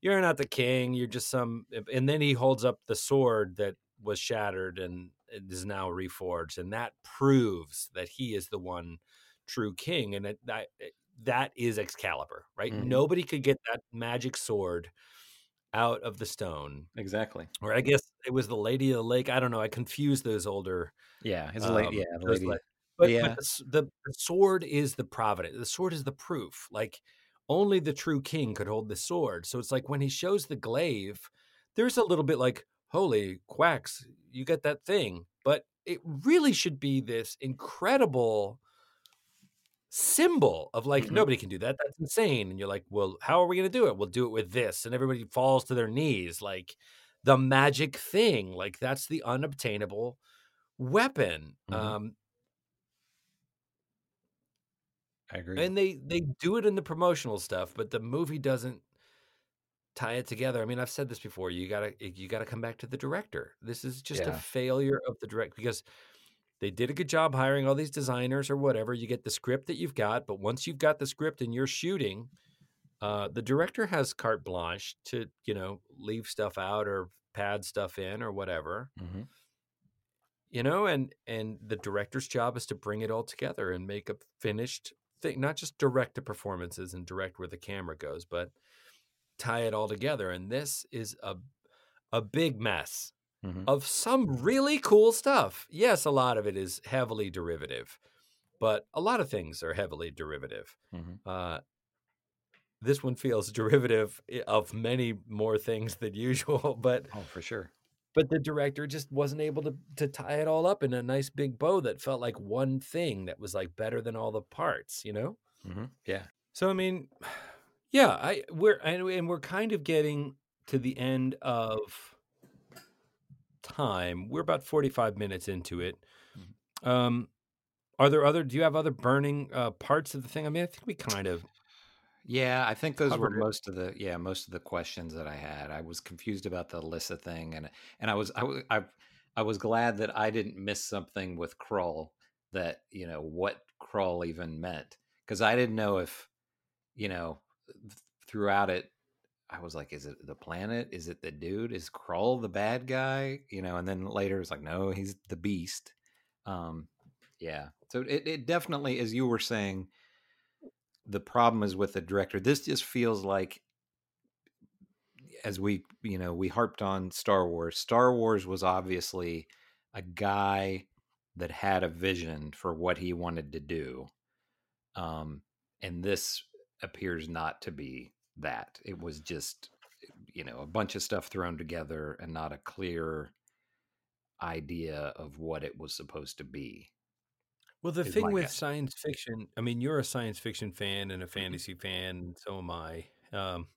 you're not the king, you're just some. And then he holds up the sword that was shattered and it is now reforged, and that proves that he is the one true king, and it, that that is Excalibur, right? Mhm. Nobody could get that magic sword out of the stone, exactly. or I guess it was the Lady of the Lake. I don't know. I confused those older. Yeah, his late. um, Yeah, the those lady. la- but, Yeah. but the, the the sword is the providence. The sword is the proof. Like only the true king could hold the sword. So it's like when he shows the glaive, there's a little bit like, holy quacks, you get that thing. But it really should be this incredible symbol of like Mhm. nobody can do that. That's insane. And you're like, well, how are we gonna do it? We'll do it with this, and everybody falls to their knees, like the magic thing. Like that's the unobtainable weapon. Mhm. Um, I agree. and they they do it in the promotional stuff but the movie doesn't tie it together i mean i've said this before you gotta you gotta come back to the director this is just a failure of the direct because they did a good job hiring all these designers or whatever you get the script that you've got but once you've got the script and you're shooting uh, the director has carte blanche to you know leave stuff out or pad stuff in or whatever. Hmm you know and and the director's job is to bring it all together and make a finished thing not just direct the performances and direct where the camera goes but tie it all together and this is a a big mess hmm of some really cool stuff yes a lot of it is heavily derivative but a lot of things are heavily derivative hmm uh this one feels derivative of many more things than usual, but Oh, for sure. but the director just wasn't able to to tie it all up in a nice big bow that felt like one thing that was like better than all the parts, you know? hmm Yeah. So I mean, yeah, I we're and we're kind of getting to the end of time. We're about 45 minutes into it. Um are there other do you have other burning uh parts of the thing? I mean, I think we kind of Yeah, I think those were most of the yeah most of the questions that I had. I was confused about the Alyssa thing, and and I was I was I, I was glad that I didn't miss something with Krull that you know what Krull even meant because I didn't know if you know th- throughout it I was like, is it the planet? Is it the dude? Is Krull the bad guy? You know, and then later it's like, no, he's the beast. Um, yeah. So it, it definitely, as you were saying, the problem is with the director. This just feels like, as we, you know, we harped on Star Wars. Star Wars was obviously a guy that had a vision for what he wanted to do. Um, and this appears not to be that. It was just, you know, a bunch of stuff thrown together and not a clear idea of what it was supposed to be. Well, the thing with guess. science fiction, I mean, you're a science fiction fan Mm-hmm. and a fantasy fan, and so am I. Um,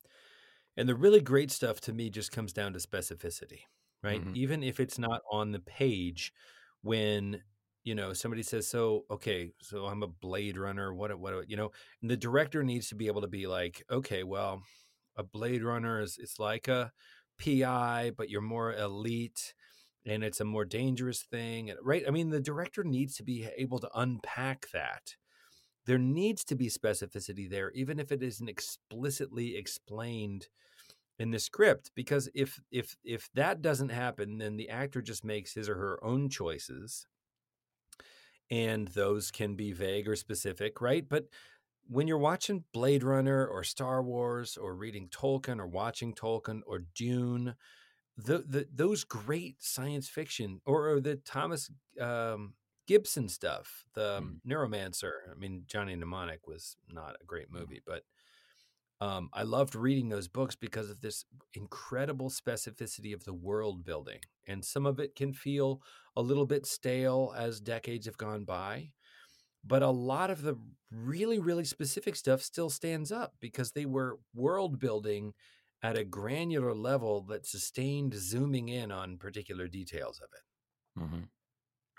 and the really great stuff to me just comes down to specificity, right? Mhm. Even if it's not on the page, when you know somebody says, "So, okay, so I'm a Blade Runner," what, what, you know, the director needs to be able to be like, "Okay, well, a Blade Runner is it's like a PI, but you're more elite." and it's a more dangerous thing right i mean the director needs to be able to unpack that there needs to be specificity there even if it isn't explicitly explained in the script because if if if that doesn't happen then the actor just makes his or her own choices and those can be vague or specific right but when you're watching blade runner or star wars or reading tolkien or watching tolkien or dune the, the those great science fiction or, or the Thomas um, Gibson stuff, the um, Neuromancer. I mean, Johnny Mnemonic was not a great movie, but um, I loved reading those books because of this incredible specificity of the world building, and some of it can feel a little bit stale as decades have gone by. But a lot of the really, really specific stuff still stands up because they were world building at a granular level that sustained zooming in on particular details of it Mm-hmm.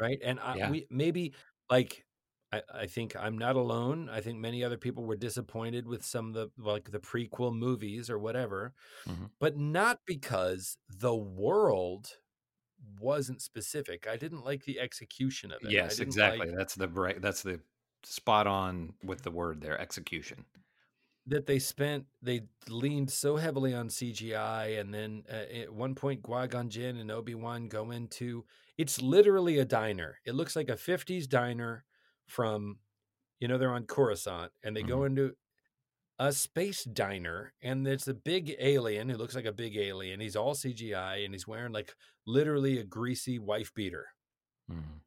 right and I, Yeah. we maybe like I, I think i'm not alone i think many other people were disappointed with some of the like the prequel movies or whatever Mhm. but not because the world wasn't specific i didn't like the execution of it Yes, exactly. like That's the right. That's the spot on with the word there. Execution. that they spent they leaned so heavily on CGI and then uh, at one point Qui-Gon Jinn and Obi-Wan go into it's literally a diner. It looks like a 50s diner from you know they're on Coruscant and they go into a space diner and there's a big alien who looks like a big alien. He's all CGI and he's wearing like literally a greasy wife beater. Mhm.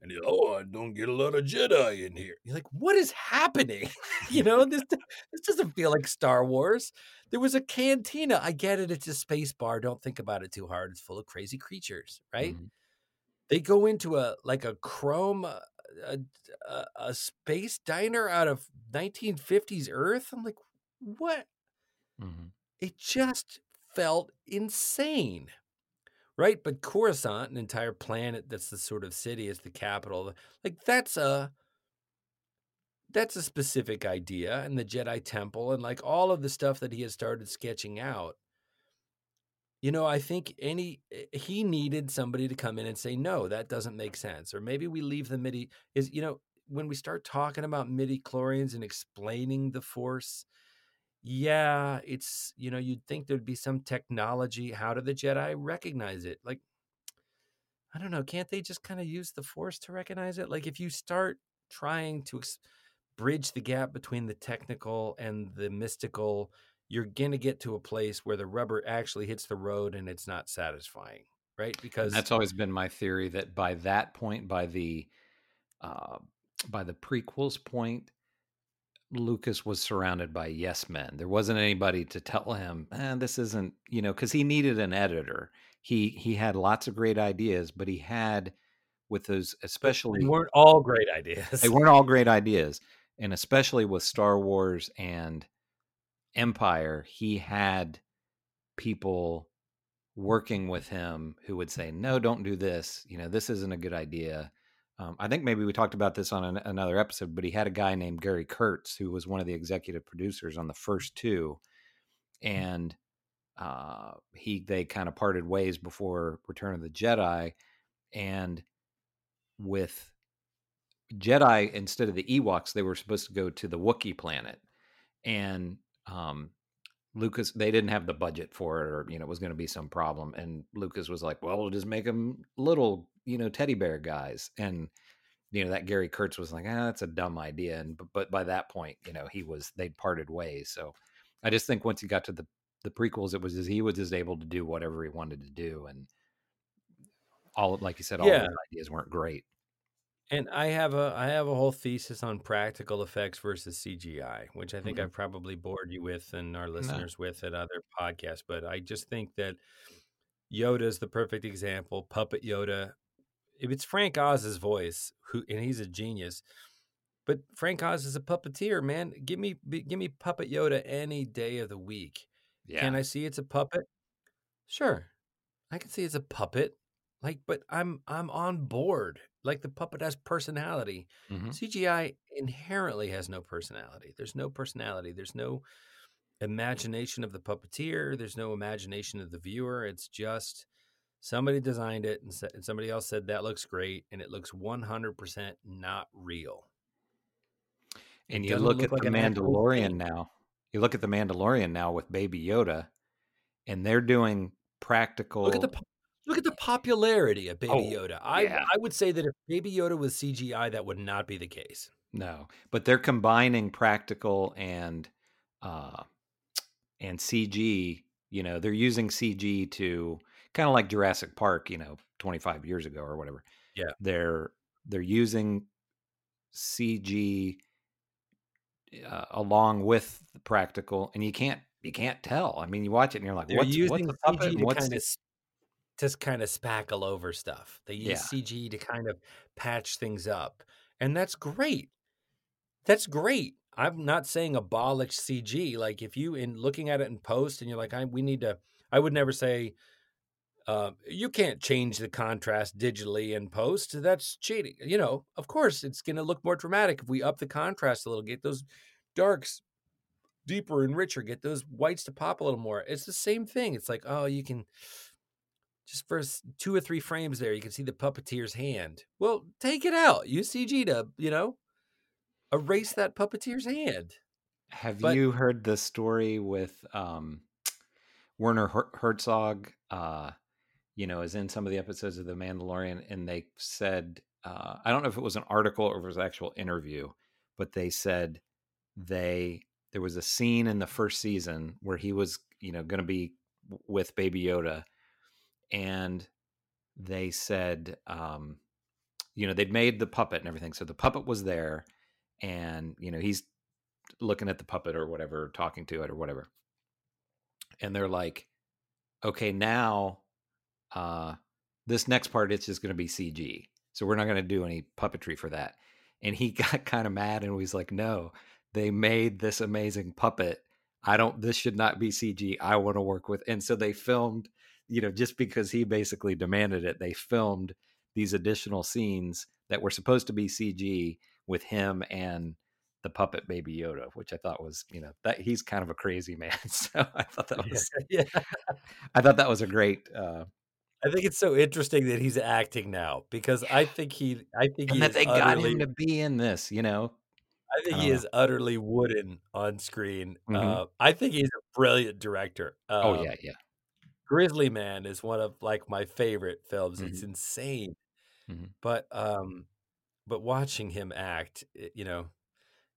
And he's, oh, I don't get a lot of Jedi in here. You're like, what is happening? you know, this this doesn't feel like Star Wars. There was a cantina. I get it. It's a space bar. Don't think about it too hard. It's full of crazy creatures, right? Mhm. They go into a like a chrome, uh, a, a, a space diner out of 1950s Earth. I'm like, what? Mhm. It just felt insane. Right? But Coruscant, an entire planet that's the sort of city, is the capital. Like that's a that's a specific idea and the Jedi Temple and like all of the stuff that he has started sketching out. You know, I think any eh, he needed somebody to come in and say, no, that doesn't make sense. Or maybe we leave the MIDI is, you know, when we start talking about midi-chlorians and explaining the force, yeah, it's you know, you'd think there'd be some technology. How do the Jedi recognize it? Like, I don't know, can't they just kind of use the force to recognize it? Like if you start trying to ex- bridge the gap between the technical and the mystical, you're going to get to a place where the rubber actually hits the road and it's not satisfying, right? Because That's always been my theory that by that point, by the uh, by the prequels point, Lucas was surrounded by yes men. There wasn't anybody to tell him, eh, "This isn't," you know, because he needed an editor. He he had lots of great ideas, but he had with those, especially they weren't all great ideas. They weren't all great ideas, and especially with Star Wars and Empire, he had people working with him who would say, "No, don't do this. You know, this isn't a good idea." Um, I think maybe we talked about this on an, another episode, but he had a guy named Gary Kurtz who was one of the executive producers on the first two, and uh, he they kind of parted ways before Return of the Jedi, and with Jedi instead of the Ewoks, they were supposed to go to the Wookiee planet, and um, Lucas they didn't have the budget for it, or you know, it was going to be some problem. And Lucas was like, "Well, we'll just make them little, you know, teddy bear guys." And you know, that Gary Kurtz was like, "Ah, that's a dumb idea." And but, but by that point, you know, he was they'd parted ways. So I just think once he got to the the prequels, it was just, he was just able to do whatever he wanted to do, and all like you said, all Yeah. the ideas weren't great. And I have a I have a whole thesis on practical effects versus CGI, which I think Mhm. I've probably bored you with and our listeners with at other podcasts. But I just think that Yoda is the perfect example. Puppet Yoda. If it's Frank Oz's voice, who and he's a genius, but Frank Oz is a puppeteer, man. Give me give me Puppet Yoda any day of the week. Yeah, Can I see it's a puppet? Sure. I can see it's a puppet. Like, but I'm I'm on board. Like the puppet has personality. Mhm. CGI inherently has no personality. There's no personality. There's no imagination of the puppeteer. There's no imagination of the viewer. It's just somebody designed it and, sa- and somebody else said that looks great and it looks 100% not real. And It you look look at like the Mandalorian now. You look at the Mandalorian now with Baby Yoda, and they're doing practical. Look at the look at the popularity of Baby Oh, Yoda. I yeah. I would say that if Baby Yoda was CGI, that would not be the case. no, but they're combining practical and uh, and CG. You know, they're using CG to kind of like Jurassic Park. You know, twenty five years ago or whatever. Yeah. they're they're using CG uh, along with the practical, and you can't you can't tell. I mean, you watch it and you're like, They're what's, using what's a puppet CG and to what's kind of just kind of spackle over stuff. They use Yeah. CG to kind of patch things up, and that's great. That's great. I'm not saying abolish CG. Like if you in looking at it in post and you're like, I we need to. I would never say. Uh, you can't change the contrast digitally in post. That's cheating. You know, of course, it's going to look more dramatic if we up the contrast a little, get those darks deeper and richer, get those whites to pop a little more. It's the same thing. It's like, oh, you can just for two or three frames there, you can see the puppeteer's hand. Well, take it out. Use CG to, you know, erase that puppeteer's hand. Have But- you heard the story with um, Werner Her- Herzog? Uh, you know, is in some of the episodes of The Mandalorian, and they said, uh, I don't know if it was an article or if it was an actual interview, but they said they there was a scene in the first season where he was, you know, going to be with Baby Yoda, and they said, um, you know, they'd made the puppet and everything, so the puppet was there, and you know, he's looking at the puppet or whatever, talking to it or whatever. And they're like, okay, now uh this next part it's just going to be CG. So we're not going to do any puppetry for that. And he got kind of mad and was like, "No, they made this amazing puppet. I don't this should not be CG. I want to work with." And so they filmed, you know, just because he basically demanded it, they filmed these additional scenes that were supposed to be CG with him and the puppet baby Yoda, which I thought was, you know, that he's kind of a crazy man. So I thought that was yeah. I thought that was a great uh I think it's so interesting that he's acting now because I think he, I think he that they got him to be in this, you know. I think I he don't is utterly wooden on screen. Mhm. Uh, I think he's a brilliant director. Oh Um, yeah, yeah. Grizzly Man is one of like my favorite films. It's Mm-hmm. insane. Mhm. But um but watching him act, it- you know,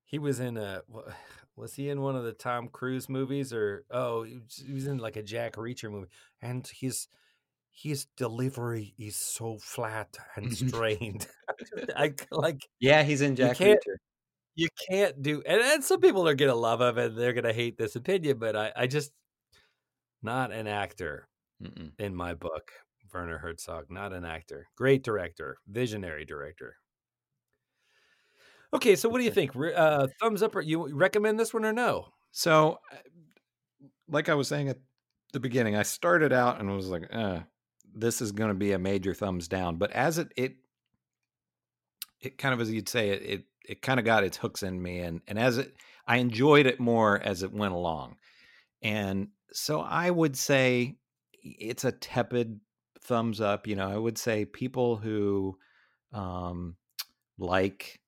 he was in a was he in one of the Tom Cruise movies or oh, he was- in like a Jack Reacher movie and his his delivery is so flat and strained. I like Yeah, he's in Jack Reacher. you can't do and, and some people are gonna love him and they're gonna hate this opinion, but I, I just not an actor Mm-mm. in my book. Werner Herzog, not an actor. Great director, visionary director. Okay, so what do you think? Uh, thumbs up or you recommend this one or no? So, uh, like I was saying at the beginning, I started out and was like, uh, "This is going to be a major thumbs down." But as it it it kind of as you'd say it it it kind of got its hooks in me, and and as it I enjoyed it more as it went along, and so I would say it's a tepid thumbs up. You know, I would say people who um, like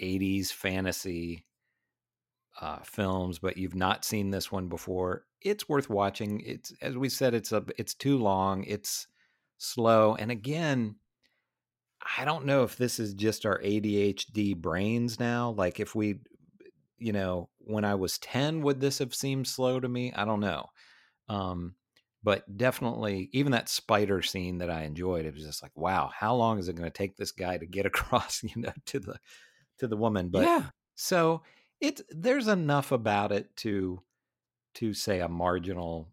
80s fantasy uh, films, but you've not seen this one before, it's worth watching. It's as we said, it's a it's too long, it's slow, and again, I don't know if this is just our ADHD brains now. Like if we, you know, when I was ten, would this have seemed slow to me? I don't know. Um, but definitely, even that spider scene that I enjoyed, it was just like, wow, how long is it going to take this guy to get across, you know, to the to the woman? But yeah, so it's there's enough about it to to say a marginal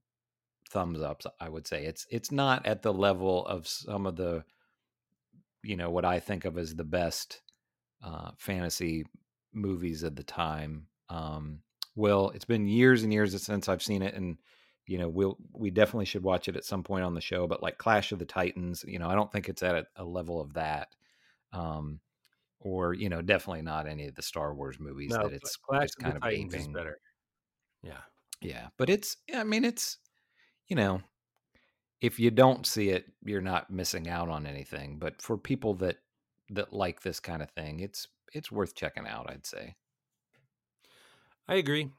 thumbs up i would say it's it's not at the level of some of the you know what i think of as the best uh, fantasy movies of the time um will it's been years and years since i've seen it and you know we'll we definitely should watch it at some point on the show but like clash of the titans you know i don't think it's at a, a level of that um or you know definitely not any of the Star Wars movies no, that it's Clash it's kind of of the Titans is aping. better. Yeah, Yeah, but it's I mean it's you know if you don't see it you're not missing out on anything, but for people that that like this kind of thing, it's it's worth checking out, I'd say. I agree.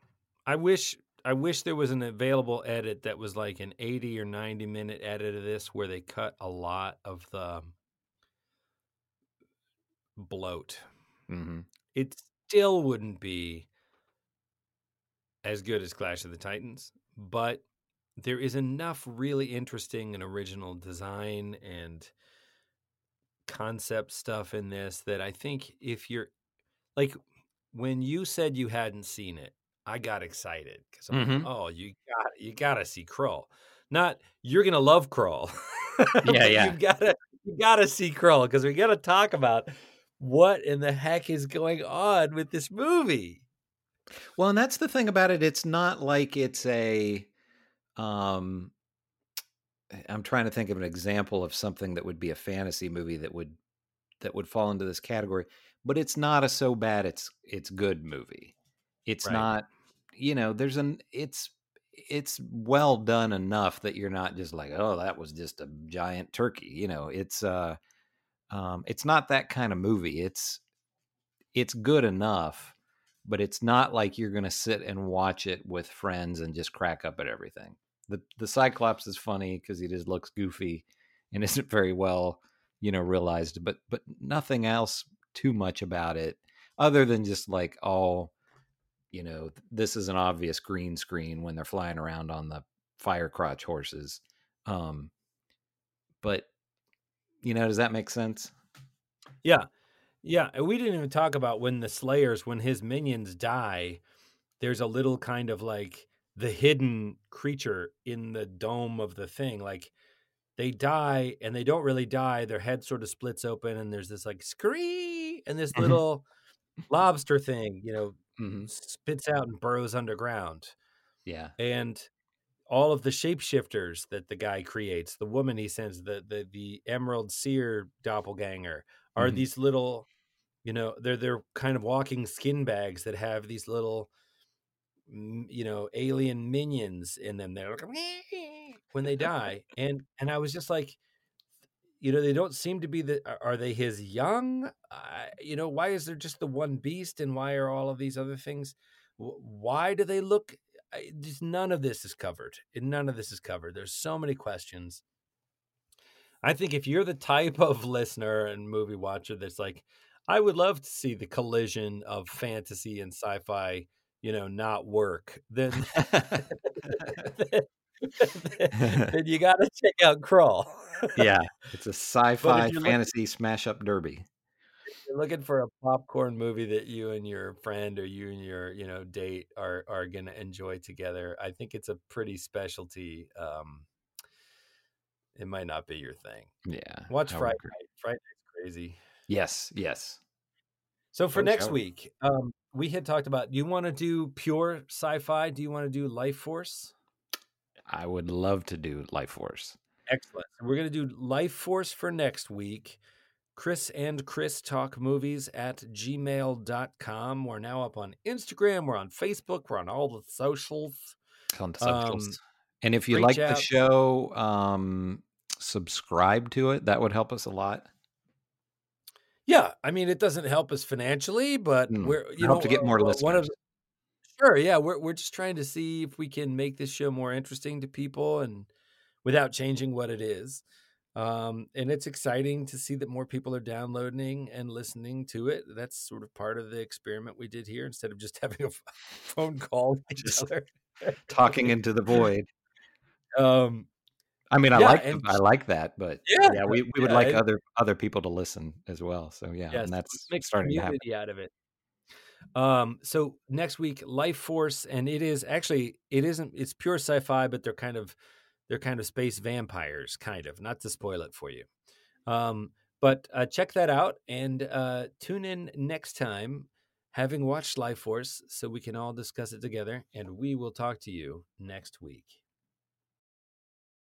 I wish I wish there was an available edit that was like an 80 or 90 minute edit of this where they cut a lot of the bloat. hmm It still wouldn't be as good as Clash of the Titans, but there is enough really interesting and original design and concept stuff in this that I think if you're like when you said you hadn't seen it, I got excited because I'm like, Mhm. oh, you got you got to see Krull. Not you're gonna love Krull. Yeah, yeah. You gotta you gotta see Krull because we gotta talk about what in the heck is going on with this movie. Well, and that's the thing about it. It's not like it's a. Um, I'm trying to think of an example of something that would be a fantasy movie that would that would fall into this category, but it's not a so bad it's it's good movie. It's Right. not, you know, there's an it's it's well done enough that you're not just like, oh, that was just a giant turkey. You know, it's uh, um, it's not that kind of movie. It's it's good enough, but it's not like you're going to sit and watch it with friends and just crack up at everything. The the Cyclops is funny because he just looks goofy and isn't very well, you know, realized, but but nothing else too much about it other than just like all you know, this is an obvious green screen when they're flying around on the fire crotch horses. Um but you know, does that make sense? Yeah. Yeah. And we didn't even talk about when the Slayers, when his minions die, there's a little kind of like the hidden creature in the dome of the thing. Like they die and they don't really die. Their head sort of splits open and there's this like scree and this Mhm. little lobster thing, you know, Mm-hmm. spits out and burrows underground. Yeah. and all of the shapeshifters that the guy creates, the woman he sends, the the the Emerald Seer doppelganger, are Mhm. these little, you know, they're they're kind of walking skin bags that have these little, you know, alien minions in them. They're like when they die, and and I was just like, you know, they don't seem to be the. are- they his young? Uh, you know, why is there just the one beast, and why are all of these other things? Why do they look? Just none of this is covered. None of this is covered. There's so many questions. I think if you're the type of listener and movie watcher that's like, I would love to see the collision of fantasy and sci-fi, you know, not work, then then you got to check out Krull. yeah, it's a sci-fi you're looking- fantasy smash up derby. you're you're looking for a popcorn movie that you and your friend or you and your you know date are are gonna enjoy together, I think it's a pretty specialty. Um, it might not be your thing. Yeah. Watch I Friday. Night. Friday Night's crazy. Yes, yes. So for next week, um, we had talked about. Do you want to do pure sci-fi? Do you want to do Lifeforce? I would love to do Lifeforce. Excellent. So we're going to do Lifeforce for next week. Chris and Chris talk movies at gmail.com. We're now up on Instagram. We're on Facebook. We're on all the socials. on Um, socials. and if you like the show, um, subscribe to it. That would help us a lot. Yeah. I mean, it doesn't help us financially, but Mm, we're, you know, to get more uh, One of listeners. Sure, yeah, we're we're just trying to see if we can make this show more interesting to people and without changing what it is. Um, and it's exciting to see that more people are downloading and listening to it. That's sort of part of the experiment we did here instead of just having a phone call with each Just other. Talking into the void. Um, I mean, I Yeah, like I like that, but Yeah, yeah, we, we would yeah, like it- other other people to listen as well. So yeah, yes, and that's starting to happen. out of it. Um, so next week, Lifeforce, and it is actually it isn't it's pure sci-fi, but they're kind of they're kind of space vampires, kind of. Not to spoil it for you, um, but uh, check that out and uh, tune in next time, having watched Lifeforce, so we can all discuss it together. And we will talk to you next week.